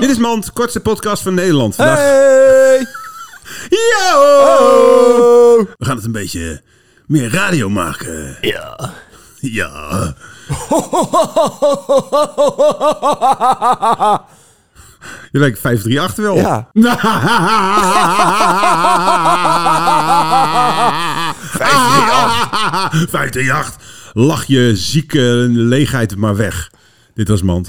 Dit is Mand, kortste podcast van Nederland. Vandaag. Hey! Yo! Oh! We gaan het een beetje meer radio maken. Ja. Ja. Je lijkt 538 wel. Ja. 538. Lach je zieke leegheid maar weg. Dit was Mand.